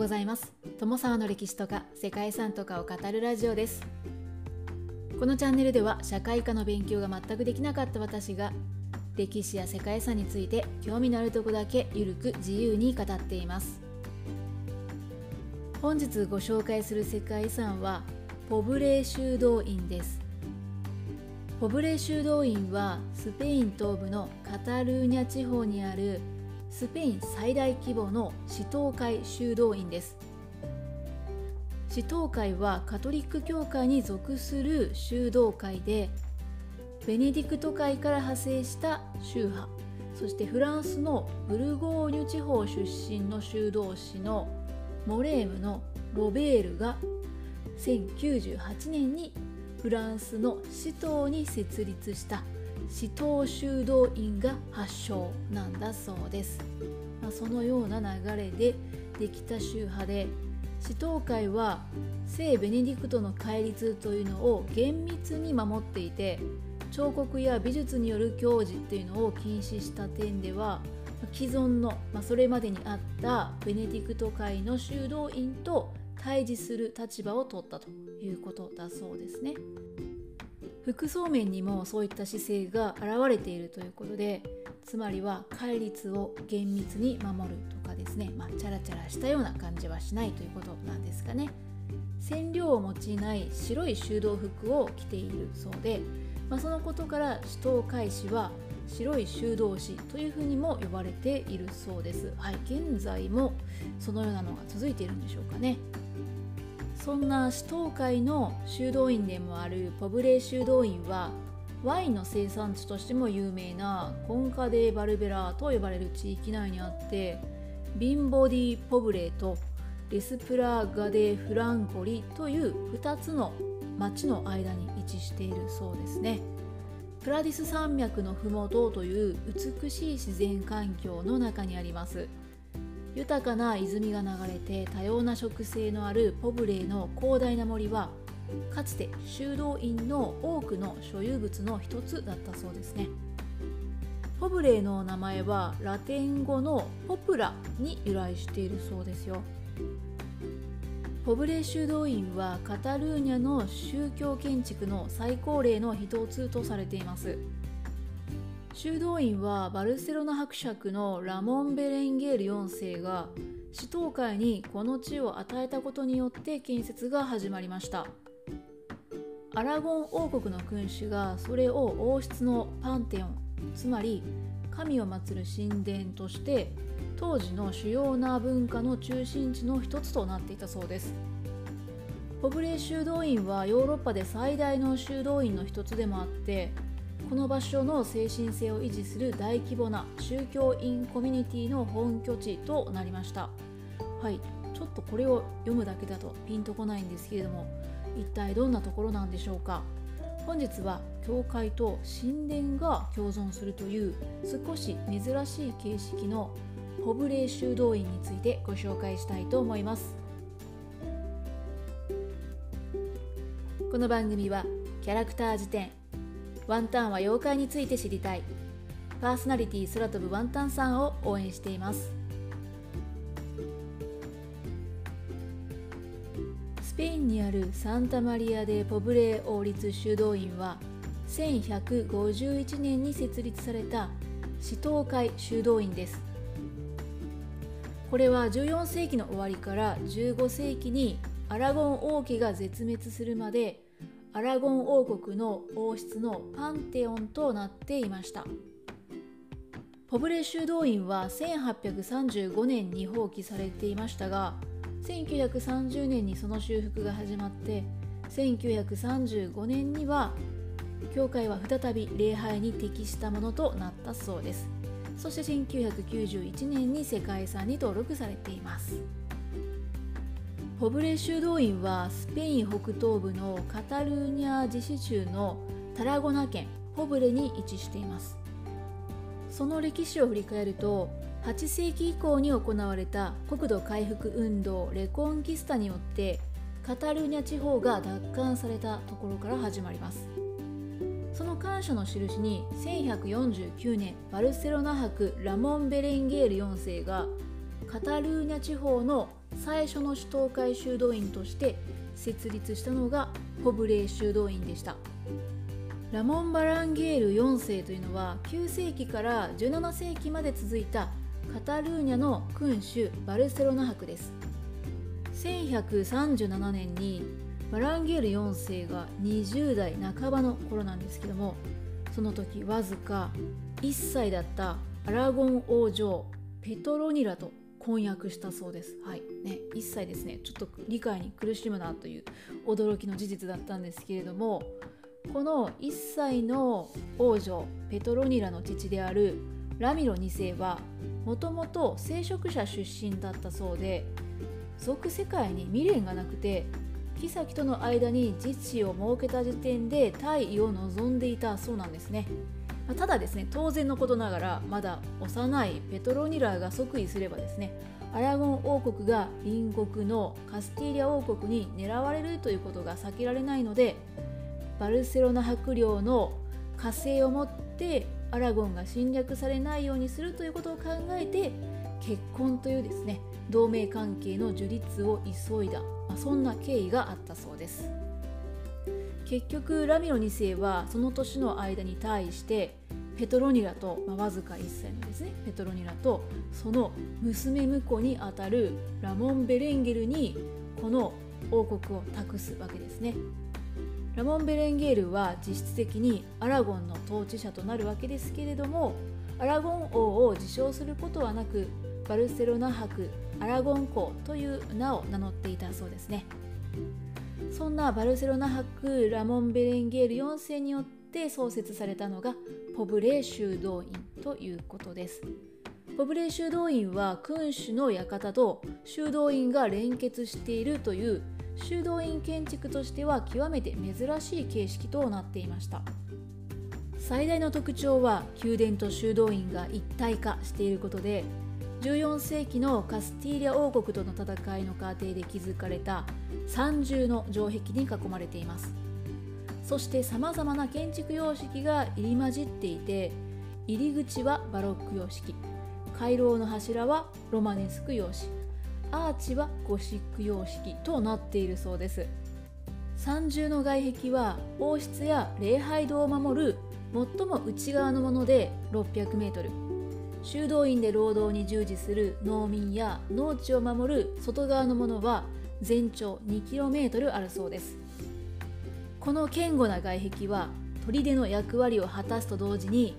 ございます。友沢の歴史とか世界遺産とかを語るラジオです。このチャンネルでは社会科の勉強が全くできなかった私が歴史や世界遺産について興味のあるとこだけゆるく自由に語っています。本日ご紹介する世界遺産はポブレー修道院です。ポブレー修道院はスペイン東部のカタルーニャ地方にあるスペイン最大規模の使徒会修道院です。使徒会はカトリック教会に属する修道会でベネディクト会から派生した宗派そしてフランスのブルゴーニュ地方出身の修道士のモレームのロベールが1098年にフランスのシトーに設立した。死闘修道院が発祥なんだそうです、まあ、そのような流れでできた宗派で死闘会は聖ベネディクトの戒律というのを厳密に守っていて彫刻や美術による教示っていうのを禁止した点では既存の、まあ、それまでにあったベネディクト会の修道院と対峙する立場を取ったということだそうですね。服装面にもそういった姿勢が現れているということでつまりは戒律を厳密に守るとかですね、まあ、チャラチャラしたような感じはしないということなんですかね。染料を用いない白い修道服を着ているそうで、まあ、そのことから使徒開始は白い修道士というふうにも呼ばれているそうです。はい現在もそのようなのが続いているんでしょうかね。そんな市東海の修道院でもあるポブレー修道院はワインの生産地としても有名なコンカデ・バルベラと呼ばれる地域内にあってビンボディ・ポブレーとレスプラガ・デ・フランコリという2つの町の間に位置しているそうですね。プラディス山脈の麓という美しい自然環境の中にあります。豊かな泉が流れて多様な植生のあるポブレーの広大な森はかつて修道院の多くの所有物の一つだったそうですね。ポブレーの名前はラテン語のポプラに由来しているそうですよ。ポブレー修道院はカタルーニャの宗教建築の最高齢の一つとされています。修道院はバルセロナ伯爵のラモン・ベレンゲール4世が死闘会にこの地を与えたことによって建設が始まりました。アラゴン王国の君主がそれを王室のパンテオンつまり神を祀る神殿として当時の主要な文化の中心地の一つとなっていたそうです。ポブレ修道院はヨーロッパで最大の修道院の一つでもあってこの場所の精神性を維持する大規模な宗教院コミュニティの本拠地となりました。はい。ちょっとこれを読むだけだとピンとこないんですけれども一体どんなところなんでしょうか？本日は教会と神殿が共存するという少し珍しい形式のポブレー修道院についてご紹介したいと思います。この番組はキャラクター辞典ワンタンは妖怪について知りたい。パーソナリティ空飛ぶワンタンさんを応援しています。スペインにあるサンタマリア・デ・ポブレー王立修道院は1151年に設立された使徒会修道院です。これは14世紀の終わりから15世紀にアラゴン王家が絶滅するまでアラゴン王国の王室のパンテオンとなっていました。ポブレ修道院は1835年に放棄されていましたが1930年にその修復が始まって1935年には教会は再び礼拝に適したものとなったそうです。そして1991年に世界遺産に登録されています。ポブレ修道院はスペイン北東部のカタルーニャ自治州のタラゴナ県ポブレに位置しています。その歴史を振り返ると8世紀以降に行われた国土回復運動レコンキスタによってカタルーニャ地方が奪還されたところから始まります。その感謝の印に1149年バルセロナ博ラモン・ベレンゲール4世がカタルーニャ地方の最初の首都会修道院として設立したのがポブレー修道院でした。ラモン・バランゲール4世というのは9世紀から17世紀まで続いたカタルーニャの君主バルセロナ伯です。1137年にバランゲール4世が20代半ばの頃なんですけどもその時わずか1歳だったアラゴン王女ペトロニラと婚約したそうです。はいね、1歳ですねちょっと理解に苦しむなという驚きの事実だったんですけれどもこの1歳の王女ペトロニラの父であるラミロ2世はもともと聖職者出身だったそうで俗世界に未練がなくて妃との間に自治を設けた時点で退位を望んでいたそうなんですね。まただですね当然のことながらまだ幼いペトロニラが即位すればですねアラゴン王国が隣国のカスティーリャ王国に狙われるということが避けられないのでバルセロナ伯領の加勢をもってアラゴンが侵略されないようにするということを考えて結婚というですね同盟関係の樹立を急いだ、まあ、そんな経緯があったそうです。結局ラミロ2世はその年の間に対してペトロニラと、まあ、わずか1歳のですね。ペトロニラとその娘婿にあたるラモン・ベレンゲルにこの王国を託すわけですね。ラモン・ベレンゲールは実質的にアラゴンの統治者となるわけですけれどもアラゴン王を自称することはなくバルセロナ伯アラゴン公という名を名乗っていたそうですね。そんなバルセロナ博ラモン・ベレンゲール4世によって創設されたのがポブレー修道院ということです。ポブレー修道院は君主の館と修道院が連結しているという修道院建築としては極めて珍しい形式となっていました最大の特徴は宮殿と修道院が一体化していることで14世紀のカスティーリャ王国との戦いの過程で築かれた三重の城壁に囲まれていますそしてさまざまな建築様式が入り混じっていて入り口はバロック様式回廊の柱はロマネスク様式アーチはゴシック様式となっているそうです。三重の外壁は王室や礼拝堂を守る最も内側のもので600メートル修道院で労働に従事する農民や農地を守る外側のものは全長 2km あるそうです。この堅固な外壁は砦の役割を果たすと同時に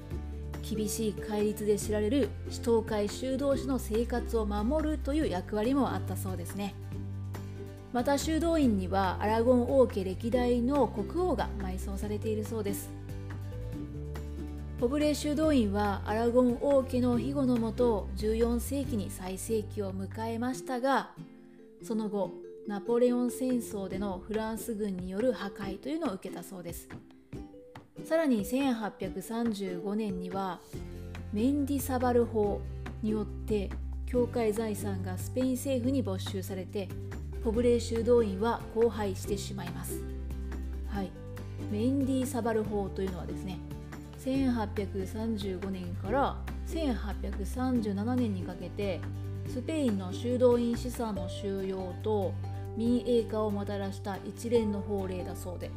厳しい戒律で知られる首都会修道士の生活を守るという役割もあったそうですね。また修道院にはアラゴン王家歴代の国王が埋葬されているそうです。ポブレ修道院はアラゴン王家の庇護のもと14世紀に最盛期を迎えましたがその後ナポレオン戦争でのフランス軍による破壊というのを受けたそうです。さらに1835年にはメンディサバル法によって教会財産がスペイン政府に没収されてポブレー修道院は荒廃してしまいます。はい。メンディサバル法というのはですね1835年から1837年にかけてスペインの修道院資産の収容と民営化をもたらした一連の法令だそうで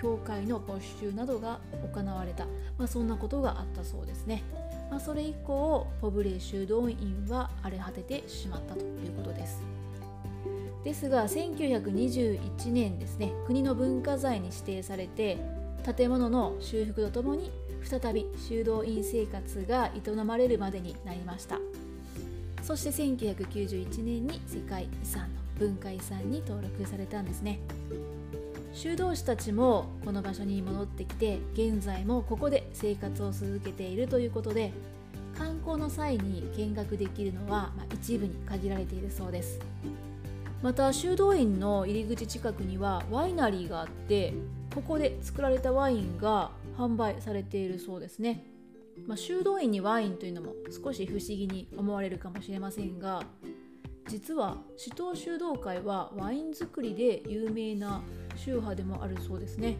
教会の没収などが行われた、まあ、そんなことがあったそうですね、まあ、それ以降ポブレ修道院は荒れ果ててしまったということです。ですが1921年ですね国の文化財に指定されて建物の修復とともに再び修道院生活が営まれるまでになりました。そして1991年に世界遺産文化遺産に登録されたんですね。修道士たちもこの場所に戻ってきて現在もここで生活を続けているということで観光の際に見学できるのは、ま一部に限られているそうです。また修道院の入り口近くにはワイナリーがあってここで作られたワインが販売されているそうですね、まあ、修道院にワインというのも少し不思議に思われるかもしれませんが実は死闘修道会はワイン作りで有名な宗派でもあるそうですね。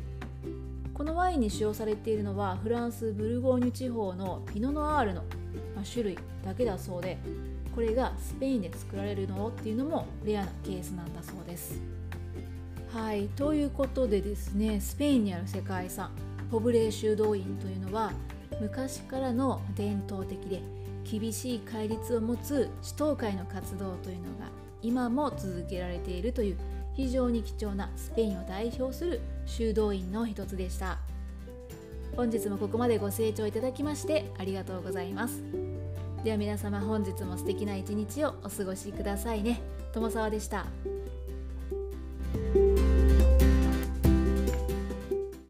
このワインに使用されているのはフランスブルゴーニュ地方のピノノアールの種類だけだそうでこれがスペインで作られるのっていうのもレアなケースなんだそうです。はいということでですねスペインにある世界遺産ポブレー修道院というのは昔からの伝統的で厳しい戒律を持つ指導会の活動というのが今も続けられているという非常に貴重なスペインを代表する修道院の一つでした。本日もここまでご清聴いただきましてありがとうございます。では皆様本日も素敵な一日をお過ごしくださいね。友沢でした。